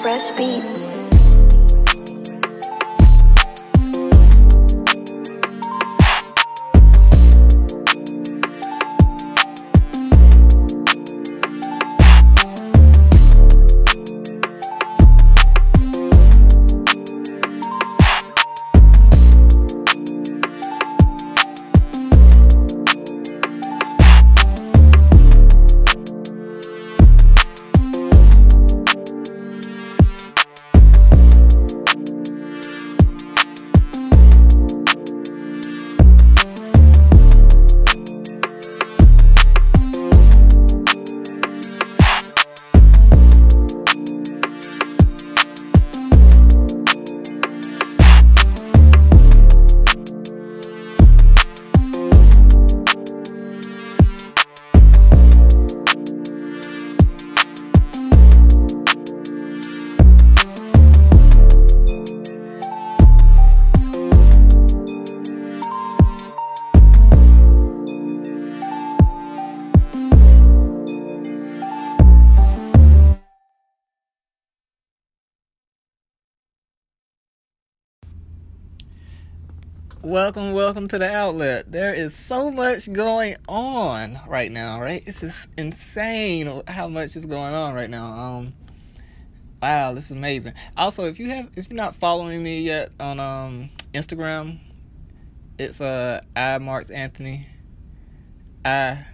Fresh Beats. Welcome, welcome to the outlet. There is so much going on right now, right? It's just insane how much is going on right now. Um, wow, this is amazing. Also, if you have, if you're not following me yet on um Instagram, it's uh I Marks Anthony, I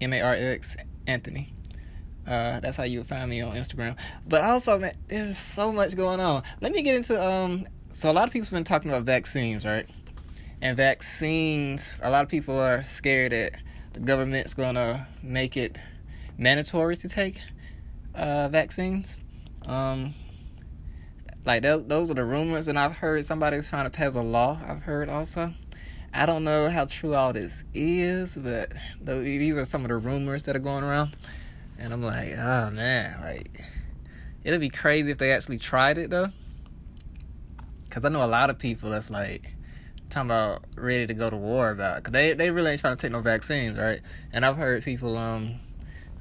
M A R X Anthony. Uh, that's how you find me on Instagram. But also, man, there's so much going on. Let me get into um. So a lot of people have been talking about vaccines, right? And vaccines a lot of people are scared that the government's going to make it mandatory to take uh, vaccines. Um, like those, those are the rumors and i've heard. Somebody's trying to pass a law i've heard also. I don't know how true all this is but these are some of the rumors that are going around. And i'm like oh man like it'd be crazy if they actually tried it though. Because i know a lot of people that's like talking about ready to go to war about because they they really ain't trying to take no vaccines, right? And I've heard people um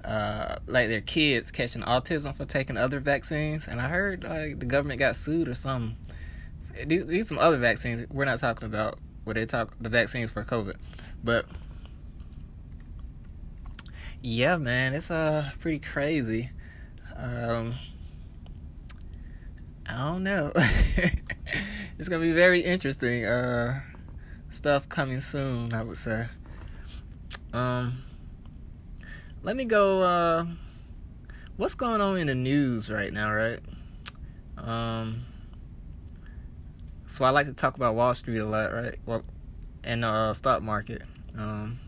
uh like their kids catching autism for taking other vaccines, and I heard like the government got sued or something. These, these some other vaccines we're not talking about where they talk the vaccines for COVID, but yeah, man, it's uh pretty crazy. Um, I don't know. it's gonna be very interesting. Uh, stuff coming soon, I would say. Um, let me go. Uh, what's going on in the news right now, right? Um, so I like to talk about Wall Street a lot, right? Well, and the uh, stock market. Um,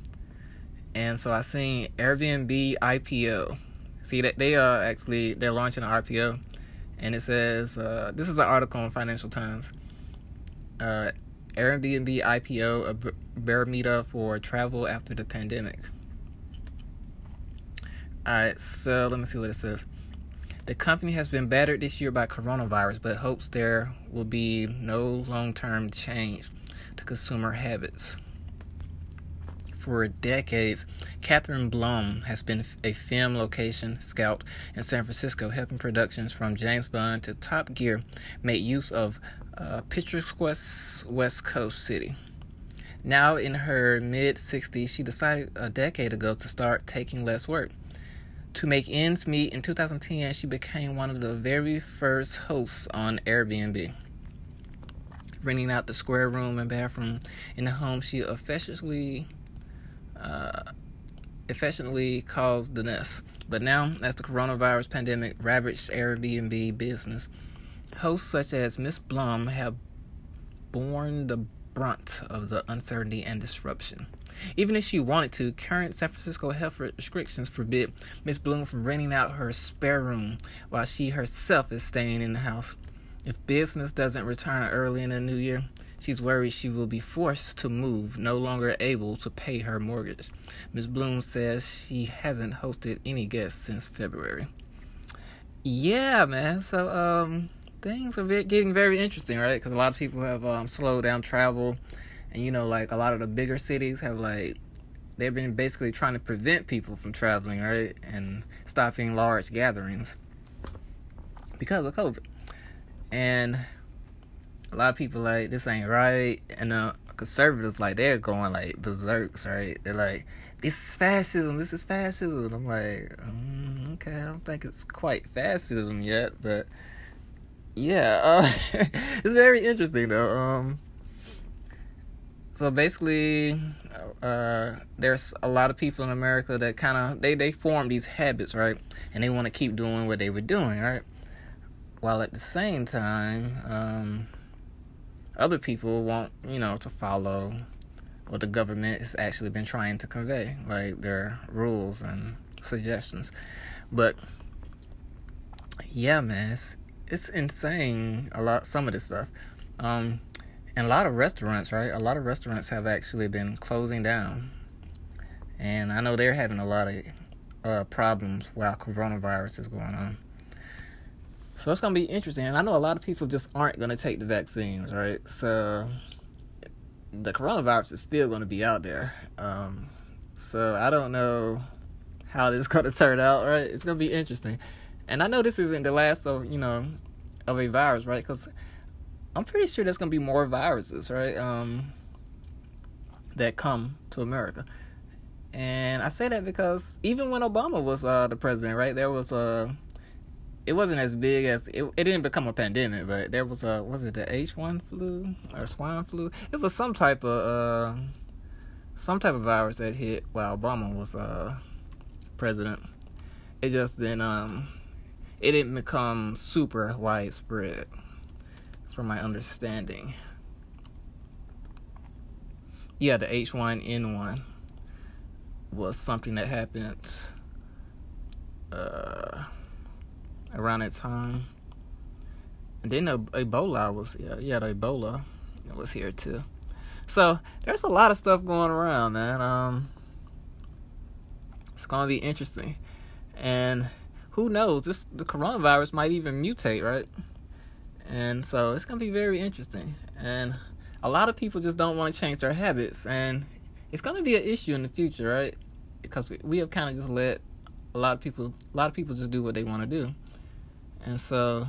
and so I seen Airbnb IPO. See that they are uh, actually they're launching an IPO and it says uh, this is an article in Financial Times. Uh, Airbnb IPO a barometer for travel after the pandemic. All right, so let me see what it says. The company has been battered this year by coronavirus, but hopes there will be no long term change to consumer habits for decades, Catherine Blum has been a film location scout in San Francisco, helping productions from James Bond to Top Gear make use of uh, picturesque West Coast city. Now in her mid 60s, she decided a decade ago to start taking less work. To make ends meet, in 2010, she became one of the very first hosts on Airbnb renting out the square room and bathroom in the home she officially uh, efficiently caused the nest. But now, as the coronavirus pandemic ravaged Airbnb business, hosts such as Miss Blum have borne the brunt of the uncertainty and disruption. Even if she wanted to, current San Francisco health restrictions forbid Miss Blum from renting out her spare room while she herself is staying in the house. If business doesn't return early in the new year, She's worried she will be forced to move, no longer able to pay her mortgage. Ms. Bloom says she hasn't hosted any guests since February. Yeah, man. So, um, things are getting very interesting, right? Because a lot of people have um, slowed down travel, and you know, like a lot of the bigger cities have like they've been basically trying to prevent people from traveling, right, and stopping large gatherings. because of COVID. And a lot of people like this ain't right, and uh, conservatives like they're going like berserks, right? They're like, this is fascism, this is fascism. I'm like, mm, okay, I don't think it's quite fascism yet, but yeah, uh, it's very interesting though. Um, so basically, uh, there's a lot of people in America that kind of they they form these habits, right? And they want to keep doing what they were doing, right? While at the same time, um, other people want you know to follow what the government has actually been trying to convey, like their rules and suggestions. But yeah, man, it's, it's insane. A lot, some of this stuff. Um, and a lot of restaurants, right? A lot of restaurants have actually been closing down, and I know they're having a lot of uh, problems while coronavirus is going on. So it's gonna be interesting. And I know a lot of people just aren't gonna take the vaccines, right? So the coronavirus is still gonna be out there. Um, so I don't know how this is gonna turn out, right? It's gonna be interesting. And I know this isn't the last of you know of a virus, right? Because I'm pretty sure there's gonna be more viruses, right? Um, that come to America. And I say that because even when Obama was uh, the president, right, there was a. It wasn't as big as it. It didn't become a pandemic, but there was a. Was it the H one flu or swine flu? It was some type of uh, some type of virus that hit while Obama was uh, president. It just didn't. Um, it didn't become super widespread from my understanding. Yeah, the H1N1 was something that happened uh, around that time. And then Ebola was, yeah, yeah, the Ebola was here too. So there's a lot of stuff going around, man. Um, it's gonna be interesting, and who knows? This the coronavirus might even mutate, right? And so it's gonna be very interesting. And a lot of people just don't want to change their habits, and it's gonna be an issue in the future, right? Because we have kind of just let a lot of people, a lot of people just do what they want to do, and so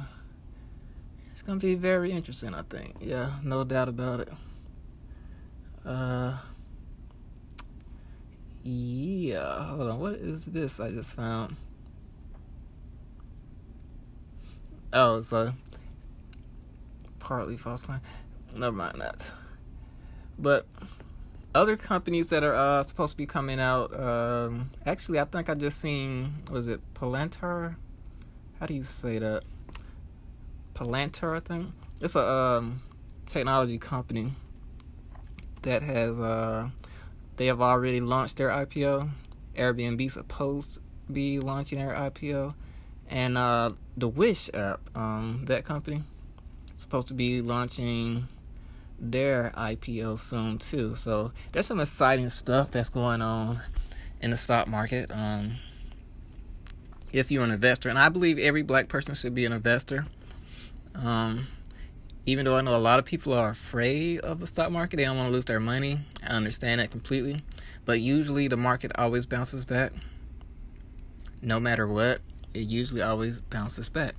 it's gonna be very interesting. I think, yeah, no doubt about it. Uh, yeah, hold on, what is this I just found? Oh, so partly false line. Never mind that. But other companies that are uh, supposed to be coming out. Um, actually, I think I just seen. Was it Palantir? How do you say that? Palantir, I think. It's a um, technology company that has. Uh, they have already launched their IPO. Airbnb supposed to be launching their IPO, and uh, the Wish app, um, that company supposed to be launching their IPO soon too. So there's some exciting stuff that's going on in the stock market. Um, if you're an investor, and I believe every black person should be an investor. Um, even though I know a lot of people are afraid of the stock market, they don't want to lose their money. I understand that completely. But usually the market always bounces back. No matter what, it usually always bounces back.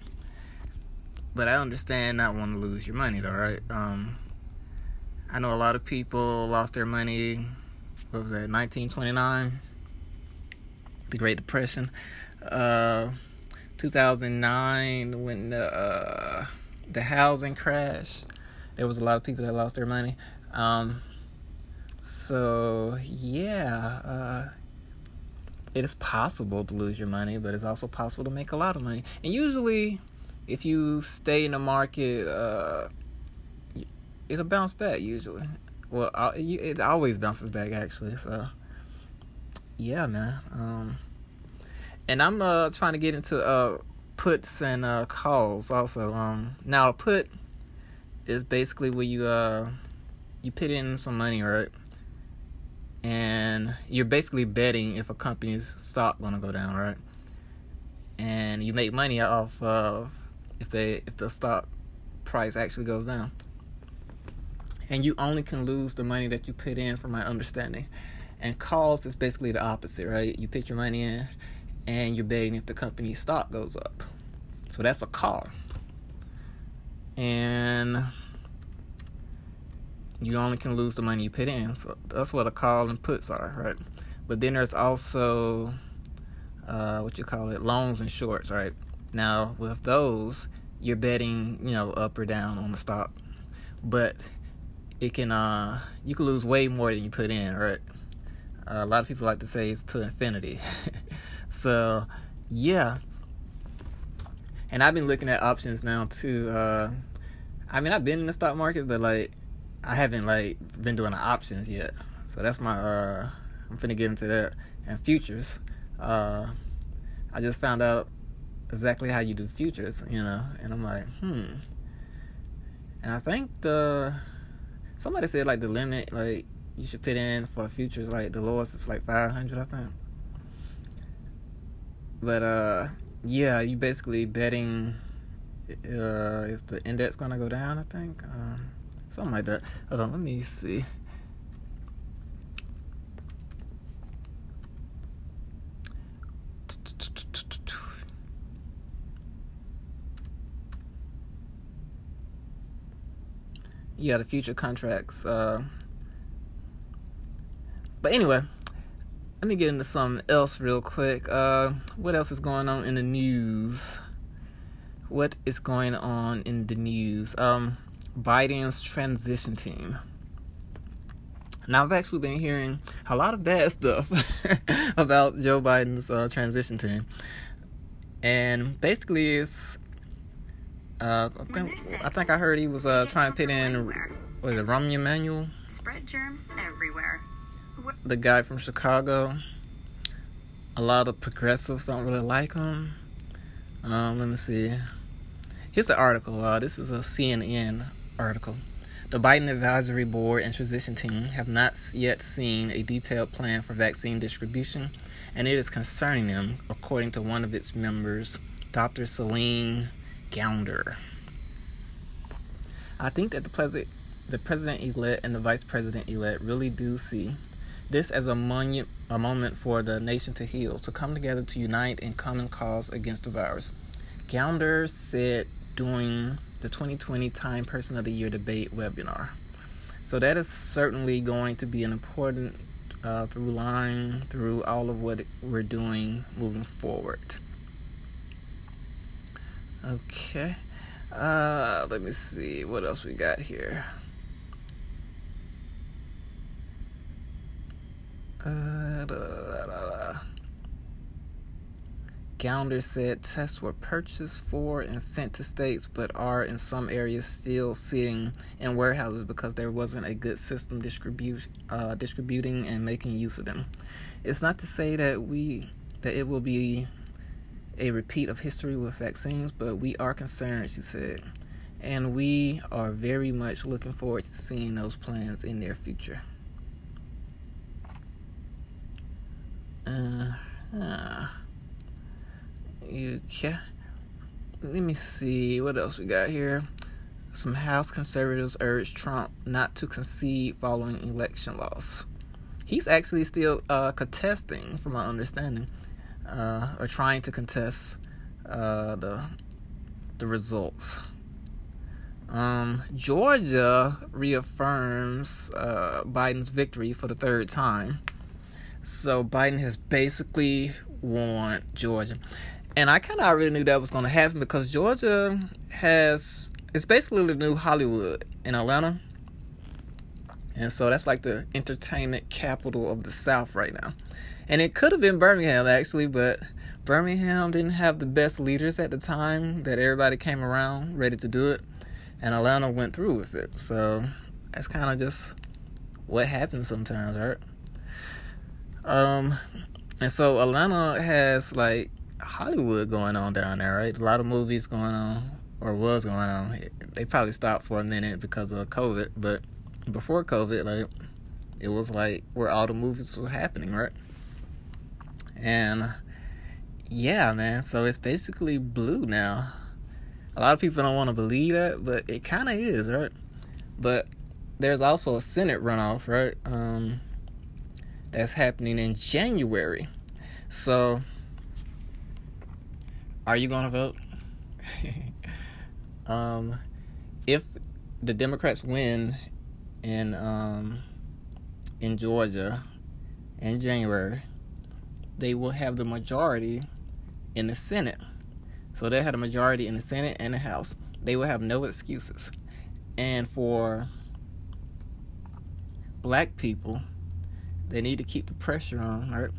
But I understand not wanting to lose your money, though, right? Um, I know a lot of people lost their money. What was that? 1929, the Great Depression. Uh, 2009, when the uh, the housing crash, there was a lot of people that lost their money. Um, so yeah, uh, it is possible to lose your money, but it's also possible to make a lot of money. And usually, if you stay in the market, uh, it'll bounce back usually. Well, it always bounces back actually. So, yeah, man. Um, and I'm uh trying to get into uh puts and uh calls also. Um, now a put is basically where you uh you put in some money, right? And you're basically betting if a company's stock gonna go down, right? And you make money off of if they if the stock price actually goes down. And you only can lose the money that you put in from my understanding. And calls is basically the opposite, right? You put your money in and you're betting if the company's stock goes up. So that's a call. and you only can lose the money you put in. So that's what a call and puts are, right? But then there's also uh, what you call it, longs and shorts, right? Now with those, you're betting, you know, up or down on the stock, but it can uh, you can lose way more than you put in, right? Uh, a lot of people like to say it's to infinity. so, yeah. And I've been looking at options now too. Uh, I mean, I've been in the stock market, but like, I haven't like been doing the options yet. So that's my. Uh, I'm finna get into that and futures. Uh, I just found out exactly how you do futures, you know, and I'm like, hmm. And I think the somebody said like the limit, like you should put in for futures, like the lowest is like 500, I think. But uh, yeah, you basically betting uh, is the index gonna go down? I think um, something like that. Hold on, let me see. yeah, the future contracts. Uh, but anyway, let me get into something else real quick. Uh, what else is going on in the news? What is going on in the news? Um, Biden's transition team. Now, I've actually been hearing a lot of bad stuff about Joe Biden's uh, transition team. And basically, it's uh, I think I think I heard he was uh, trying to put in was it Rahm Emanuel? Spread germs everywhere. The guy from Chicago. A lot of progressives don't really like him. Um, let me see. Here's the article. Uh, this is a CNN article. The Biden Advisory Board and transition team have not yet seen a detailed plan for vaccine distribution, and it is concerning them, according to one of its members, Dr. Celine Gounder. I think that the president, the president elect and the vice president elect really do see this as a, monu- a moment for the nation to heal, to come together to unite in common cause against the virus. Gounder said during the 2020 Time Person of the Year debate webinar. So that is certainly going to be an important uh, through line through all of what we're doing moving forward. Okay. Uh, let me see what else we got here. Gounder said tests were purchased for and sent to states, but are in some areas still sitting in warehouses because there wasn't a good system distribute, uh, distributing and making use of them. It's not to say that we that it will be a repeat of history with vaccines, but we are concerned, she said, and we are very much looking forward to seeing those plans in their future. Uh, uh, okay. Let me see what else we got here. Some House conservatives urge Trump not to concede following election loss. He's actually still uh, contesting, from my understanding uh, are trying to contest uh, the the results. Um, Georgia reaffirms uh, Biden's victory for the third time. So Biden has basically won Georgia. And I kind of already knew that was going to happen because Georgia has, it's basically the new Hollywood in Atlanta. And so that's like the entertainment capital of the South right now. And it could have been Birmingham actually, but Birmingham didn't have the best leaders at the time that everybody came around ready to do it. And Atlanta went through with it. So that's kind of just what happens sometimes, right? Um, and so Atlanta has like Hollywood going on down there, right? A lot of movies going on, or was going on. They probably stopped for a minute because of COVID, but before COVID, like it was like where all the movies were happening, right? And yeah, man, so it's basically blue now. A lot of people don't want to believe that, but it kind of is, right? But there's also a Senate runoff, right? Um, that's happening in January. So, are you going to vote? um, if the Democrats win in um, in Georgia in January, they will have the majority in the Senate. So they had a majority in the Senate and the House. They will have no excuses. And for black people, they need to keep the pressure on, right?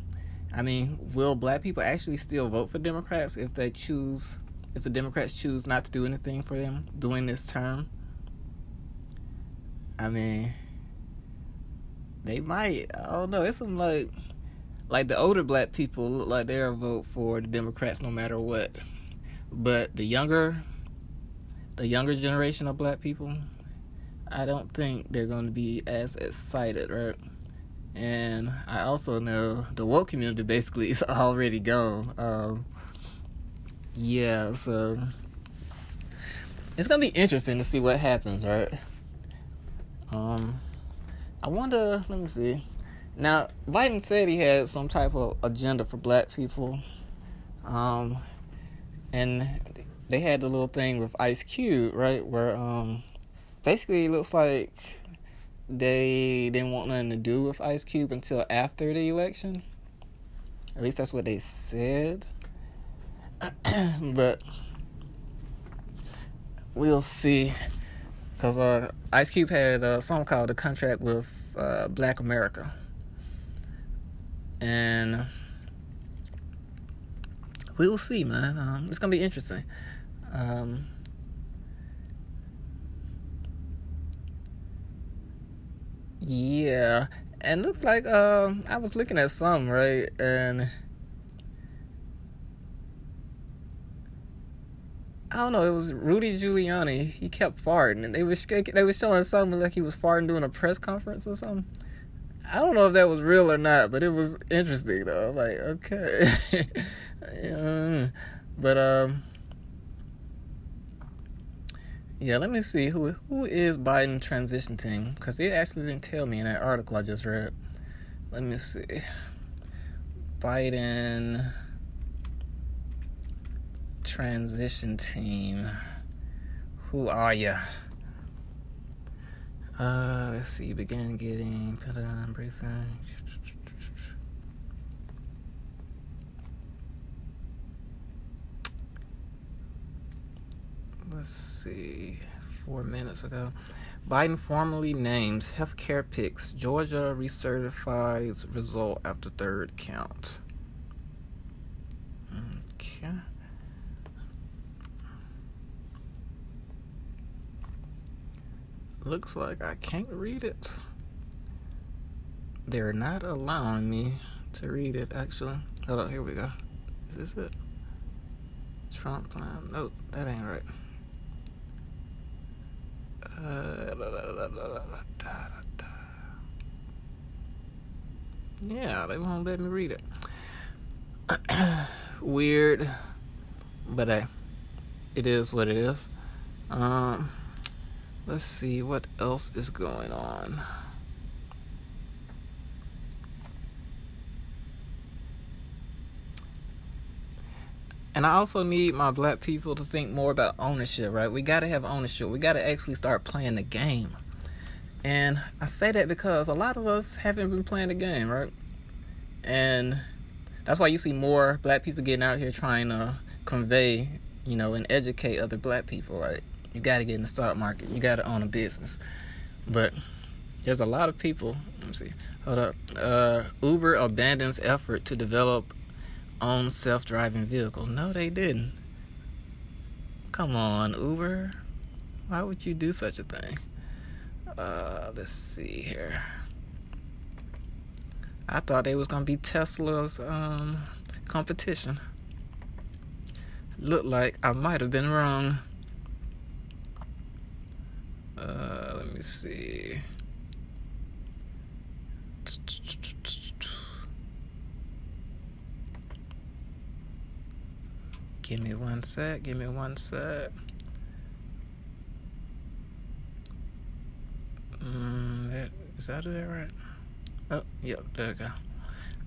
I mean, will black people actually still vote for Democrats if they choose if the Democrats choose not to do anything for them during this term? I mean, they might. I don't know. It's some like like the older black people look like they'll vote for the Democrats no matter what. But the younger the younger generation of black people, I don't think they're going to be as excited, right? And I also know the woke community basically is already gone. Um, yeah, so it's gonna be interesting to see what happens, right? Um, I wonder. Let me see. Now, Biden said he had some type of agenda for black people. Um, and they had the little thing with Ice Cube, right? Where um, basically it looks like they didn't want nothing to do with Ice Cube until after the election. At least that's what they said. but we'll see. Because uh, Ice Cube had a song called The Contract with uh, Black America and we will see, man. Um, it's gonna be interesting. Um, yeah, and looked like uh, I was looking at some right, and I don't know. It was Rudy Giuliani. He kept farting, and they was they was showing something like he was farting during a press conference or something. I don't know if that was real or not, but it was interesting though. Like, okay, yeah. but um, yeah. Let me see who who is Biden transition team because it actually didn't tell me in that article I just read. Let me see, Biden transition team. Who are you? Uh, let's see, begin getting put on briefing. Let's see, four minutes ago. Biden formally names healthcare picks. Georgia recertifies result after third count. Okay. looks like I can't read it. They're not allowing me to read it, actually. Hold on, here we go. Is this it? Trump plan? Nope, that ain't right. Yeah, they won't let me read it. Weird, but hey, it is what it is. Um, Let's see what else is going on. And I also need my black people to think more about ownership, right? We got to have ownership. We got to actually start playing the game. And I say that because a lot of us haven't been playing the game, right? And that's why you see more black people getting out here trying to convey, you know, and educate other black people, right? You got to get in the stock market. You got to own a business. But there's a lot of people. Let me see. Hold up. Uh, Uber abandons effort to develop own self-driving vehicle. No, they didn't. Come on, Uber. Why would you do such a thing? Uh, let's see here. I thought they was gonna be Tesla's um, competition. Looked like I might have been wrong. Uh, let me see. Give me one sec. Give me one sec. Mm, that, is that it right? Oh, yep, there we go.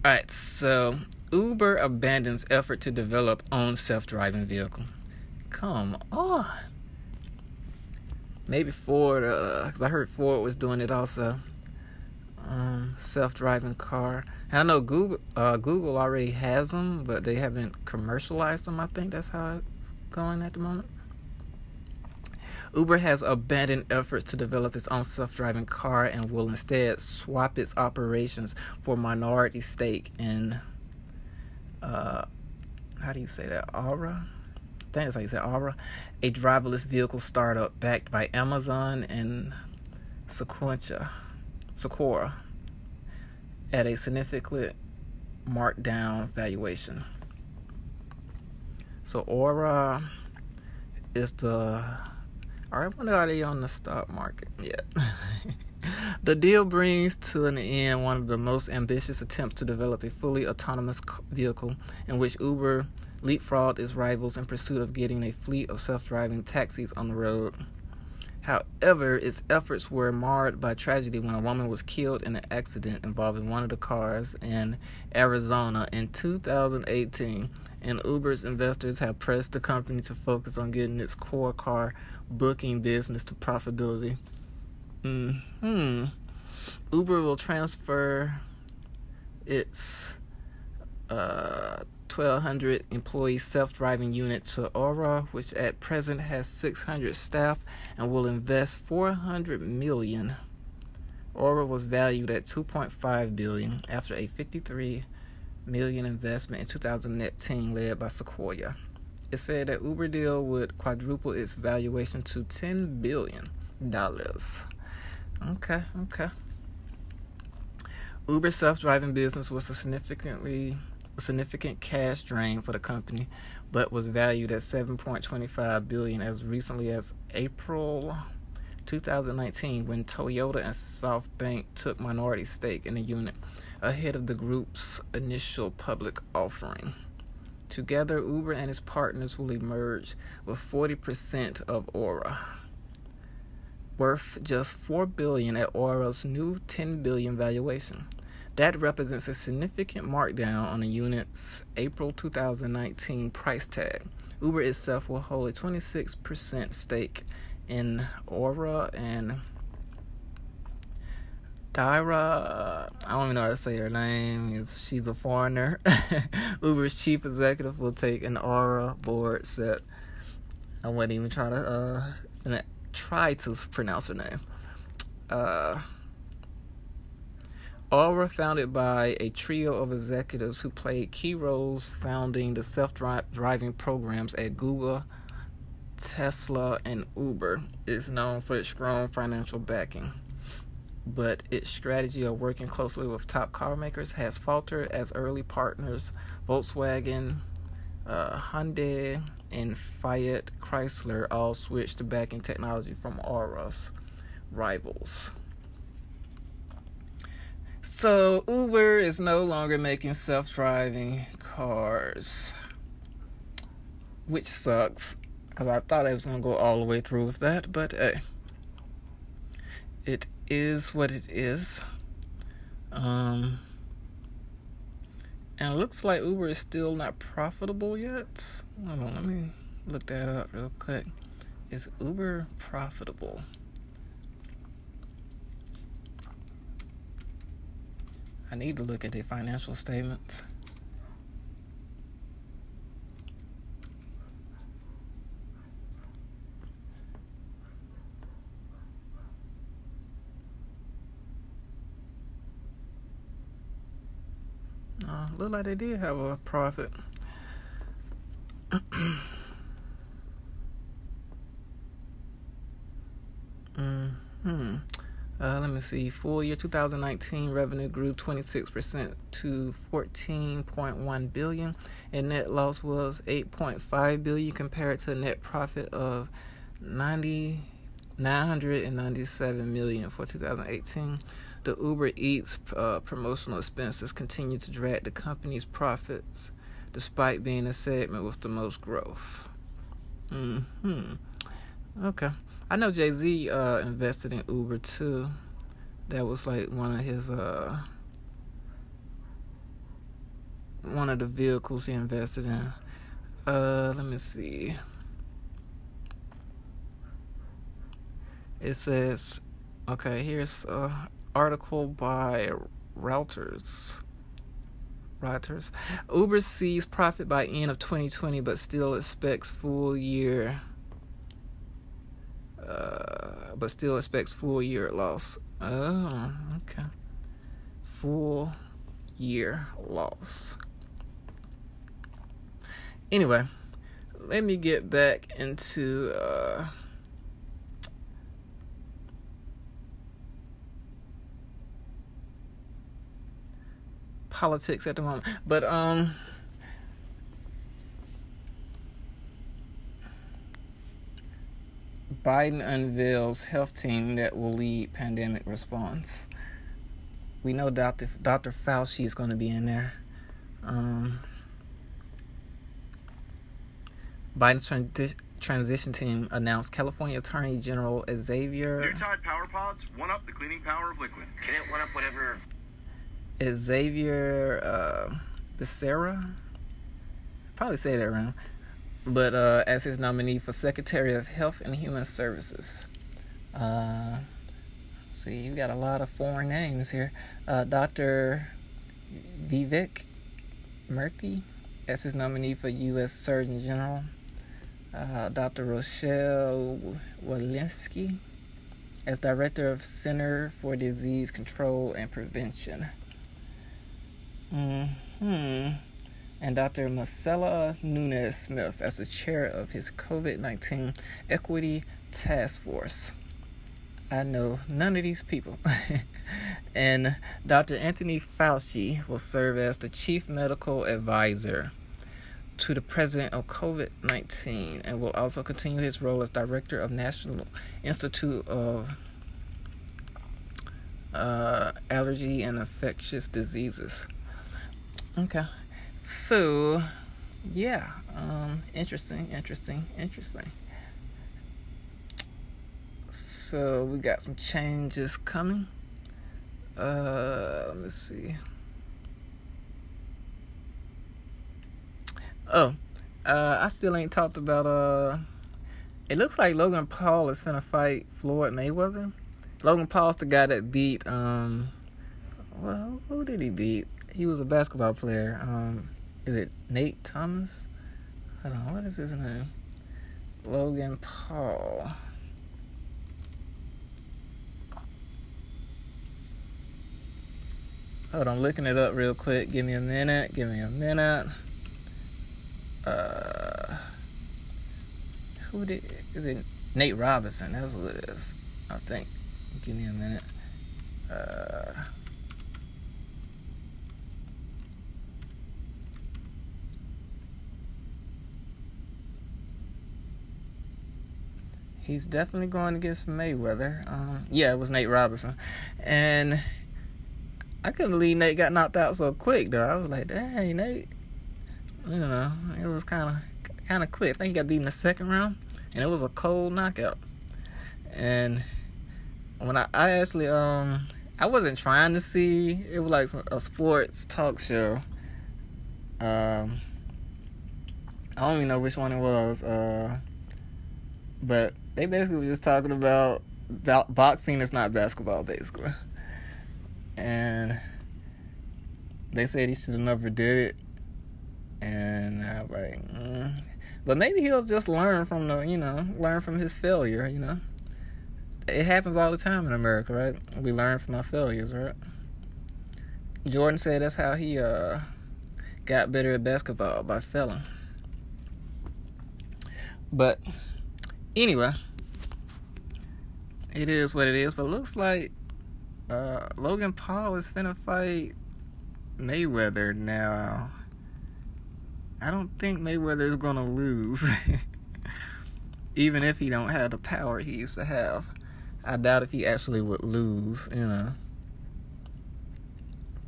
Alright, so Uber abandons effort to develop own self driving vehicle. Come on. maybe Ford, because uh, I heard Ford was doing it also. Um, self-driving car. And I know Google uh, Google already has them, but they haven't commercialized them. I think that's how it's going at the moment. Uber has abandoned efforts to develop its own self-driving car and will instead swap its operations for minority stake in uh, how do you say that? Aura? I think that's how you say Aura, a driverless vehicle startup backed by Amazon and Sequentia, Sequoia at a significant markdown valuation. So Aura is the I wonder are they on the stock market yet? the deal brings to an end one of the most ambitious attempts to develop a fully autonomous vehicle in which Uber leapfrogged its rivals in pursuit of getting a fleet of self-driving taxis on the road. However, its efforts were marred by tragedy when a woman was killed in an accident involving one of the cars in Arizona in 2018, and Uber's investors have pressed the company to focus on getting its core car booking business to profitability. Hmm. Uber will transfer its uh, 1,200 employee self-driving unit to Aura, which at present has 600 staff and will invest 400 million. Aura was valued at 2.5 billion after a 53 million investment in 2019 led by Sequoia. It said that Uber deal would quadruple its valuation to 10 billion dollars. Okay, okay. Uber self-driving business was a significantly significant cash drain for the company, but was valued at 7.25 billion as recently as April 2019 when Toyota and SoftBank took minority stake in the unit ahead of the group's initial public offering. Together, Uber and its partners will emerge with 40% of Aura, worth just 4 billion at Aura's new 10 billion valuation. That represents a significant markdown on the unit's April 2019 price tag. Uber itself will hold a 26% stake in Aura and Dara. I don't even know how to say her name. she's a foreigner. Uber's chief executive will take an Aura board set. I wouldn't even try to uh, try to pronounce her name. Uh, Aura, founded by a trio of executives who played key roles founding the self driving programs at Google, Tesla, and Uber, is known for its strong financial backing. But its strategy of working closely with top car makers has faltered as early partners Volkswagen, uh, Hyundai, and Fiat Chrysler all switched to backing technology from Aura's rivals. So Uber is no longer making self-driving cars, which sucks because I thought I was gonna go all the way through with that, but hey, it is what it is. Um, and it looks like Uber is still not profitable yet. Hold on, let me look that up real quick. Is Uber profitable? I need to look at their financial statements. Uh, look like they did have a profit. hmm. Uh, let me see. Full year 2019 revenue grew 26% to 14.1 billion, and net loss was 8.5 billion compared to a net profit of 90 997 million for 2018. The Uber Eats uh, promotional expenses continue to drag the company's profits, despite being a segment with the most growth. Hmm. Okay. I know Jay Z uh, invested in Uber too. That was like one of his uh, one of the vehicles he invested in. Uh, let me see. It says, okay, here's an article by Reuters. Reuters. Uber sees profit by end of 2020, but still expects full year. Uh, but still expects full year loss. Oh, okay. Full year loss. Anyway, let me get back into uh, politics at the moment. But um Biden unveils health team that will lead pandemic response. We know Dr. Dr. Fauci is going to be in there. Um, Biden's trans- transition team announced California Attorney General Xavier. New Tide Power Pods one up the cleaning power of liquid. Can it one up whatever? Xavier uh, Becerra. Probably say that wrong. But uh, as his nominee for Secretary of Health and Human Services. Uh, see, you got a lot of foreign names here. Uh, Dr. Vivek Murthy as his nominee for U.S. Surgeon General uh, Dr. Rochelle Walensky as Director of Center for Disease Control and Prevention. Hmm. And Dr. Marcella Nunez Smith as the chair of his COVID 19 Equity Task Force. I know none of these people. and Dr. Anthony Fauci will serve as the chief medical advisor to the president of COVID 19 and will also continue his role as director of National Institute of uh, Allergy and Infectious Diseases. Okay. So, yeah. Um, interesting, interesting, interesting. So, we got some changes coming. Uh, let me see. Oh, uh, I still ain't talked about. Uh, it looks like Logan Paul is gonna fight Floyd Mayweather. Logan Paul's the guy that beat. Um, well, who did he beat? He was a basketball player. Um, is it Nate Thomas? Hold on, what is his name? Logan Paul. Hold on, I'm looking it up real quick. Give me a minute. Give me a minute uh, who did is it? Nate Robinson. That's who it is. I think. Give me a minute. Uh, he's definitely going against Mayweather. Um, yeah, it was Nate Robinson, and I couldn't believe Nate got knocked out so quick. Though I was like, "Dang, Nate." you know, it was kind of kind of quick. I think he got beat in the second round, and it was a cold knockout. And when I, I actually um I wasn't trying to see it was like a sports talk show. Um, I don't even know which one it was. Uh, but they basically were just talking about, boxing is not basketball, basically. And they said he should have never did it and I'm like, mm. but maybe he'll just learn from the, you know, learn from his failure. You know, it happens all the time in America, right? We learn from our failures, right? Jordan said that's how he uh, got better at basketball by failing. But anyway, it is what it is. But it looks like uh, Logan Paul is finna fight Mayweather now. I don't think Mayweather is gonna lose. Even if he don't have the power he used to have. I doubt if he actually would lose, you know.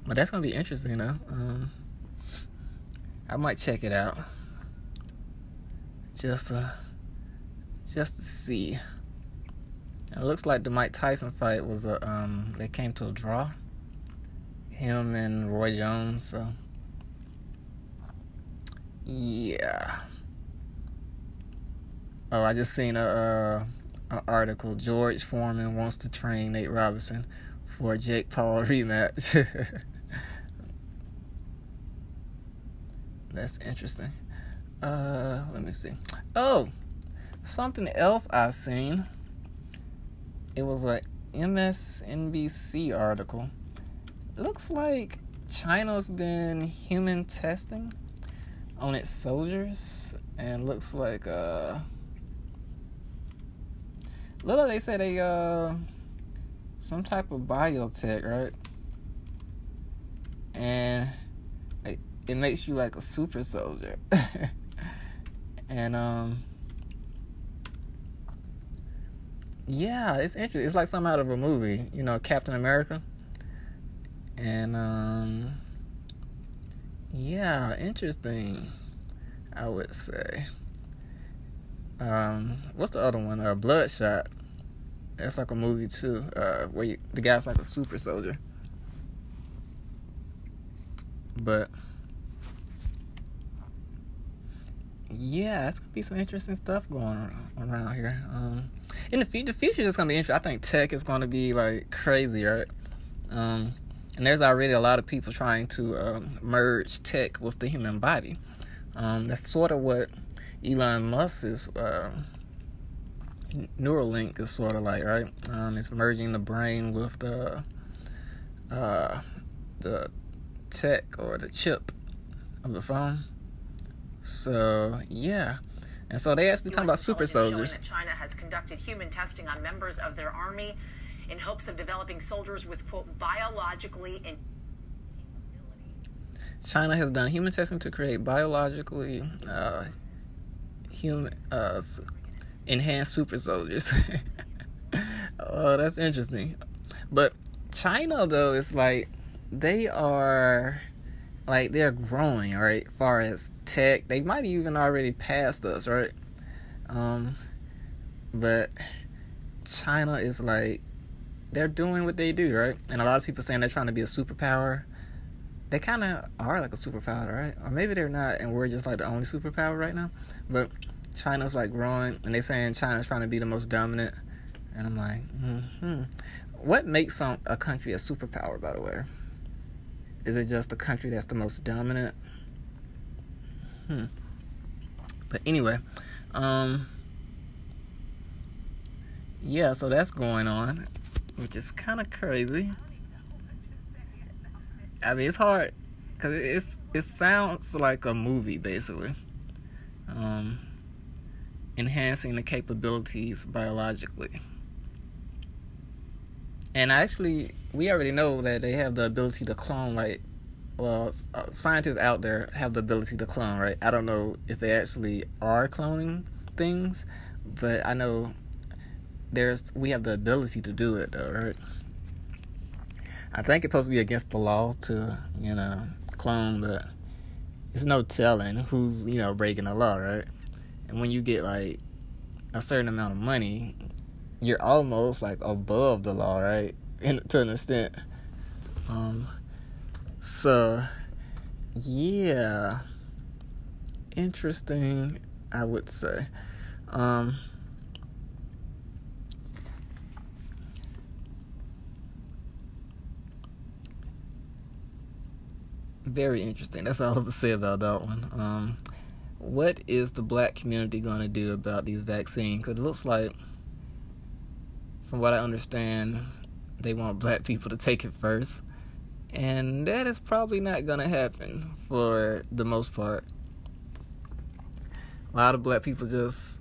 But that's gonna be interesting though. Um, I might check it out. Just uh just to see. It looks like the Mike Tyson fight was a um they came to a draw. Him and Roy Jones, so yeah. Oh, I just seen a an article. George Foreman wants to train Nate Robinson for a Jake Paul rematch. That's interesting. Uh, let me see. Oh, something else I seen. It was a MSNBC article. It looks like China's been human testing on its soldiers, and looks like uh, little they say they uh some type of biotech, right? And it, it makes you like a super soldier. and um yeah, it's interesting. It's like something out of a movie, you know, Captain America. And um yeah, interesting. I would say. Um, what's the other one? Uh, Bloodshot. That's like a movie too, uh, where you, the guy's like a super soldier. But yeah, it's gonna be some interesting stuff going around here. Um, in the future, the future is gonna be interesting. I think tech is gonna be like crazy, right? Um, and there's already a lot of people trying to um, merge tech with the human body. Um, that's sort of what Elon Musk is. Uh, Neuralink is sort of like right. Um, it's merging the brain with the uh, the tech or the chip of the phone. So yeah, and so they actually talking about super soldiers. China has conducted human testing on members of their army in hopes of developing soldiers with quote biologically in- China has done human testing to create biologically uh, human uh, enhanced super soldiers. oh, that's interesting. But China though is like they are like they're growing, right? Far as tech, they might even already passed us, right? Um, but China is like they're doing what they do, right? And a lot of people saying they're trying to be a superpower. They kind of are like a superpower, right? Or maybe they're not, and we're just like the only superpower right now. But China's like growing, and they saying China's trying to be the most dominant. And I'm like, hmm. What makes some a country a superpower? By the way, is it just a country that's the most dominant? Hmm. But anyway, um, yeah. So that's going on, which is kind of crazy. I mean, it's hard because it's it sounds like a movie basically. Um, enhancing the capabilities biologically. And actually, we already know that they have the ability to clone, right? Well, uh, scientists out there have the ability to clone, right? I don't know if they actually are cloning things, but I know there's we have the ability to do it, though, right? I think it's supposed to be against the law to, you know, clone, but it's no telling who's, you know, breaking the law, right? And when you get like a certain amount of money, you're almost like above the law, right? In, to an extent. Um, so, yeah, interesting, I would say. Um, very interesting. That's all I have to say about that one. Um, what is the black community going to do about these vaccines? It looks like, from what I understand, they want black people to take it first. And that is probably not going to happen for the most part. A lot of black people just,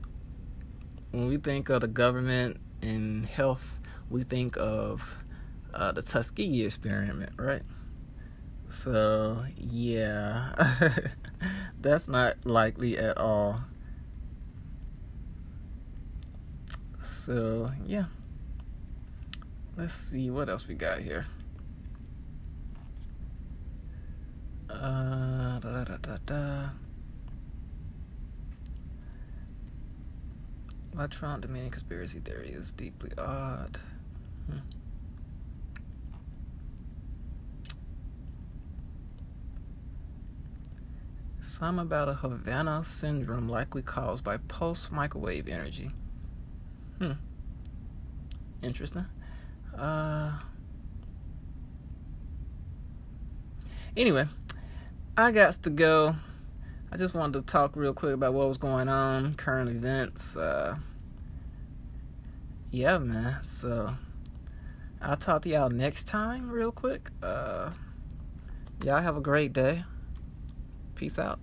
when we think of the government and health, we think of uh, the Tuskegee experiment, right? So, yeah. That's not likely at all. So, yeah. Let's see what else we got here. Uh, da, da, da, da. Trump Dominion conspiracy theory is deeply odd. Hmm. Some about a Havana syndrome likely caused by pulse microwave energy. Hmm. interesting. Uh, anyway, I got to go. I just wanted to talk real quick about what was going on, current events. Uh, yeah, man. So I'll talk to y'all next time, real quick. Uh, y'all have a great day. Peace out.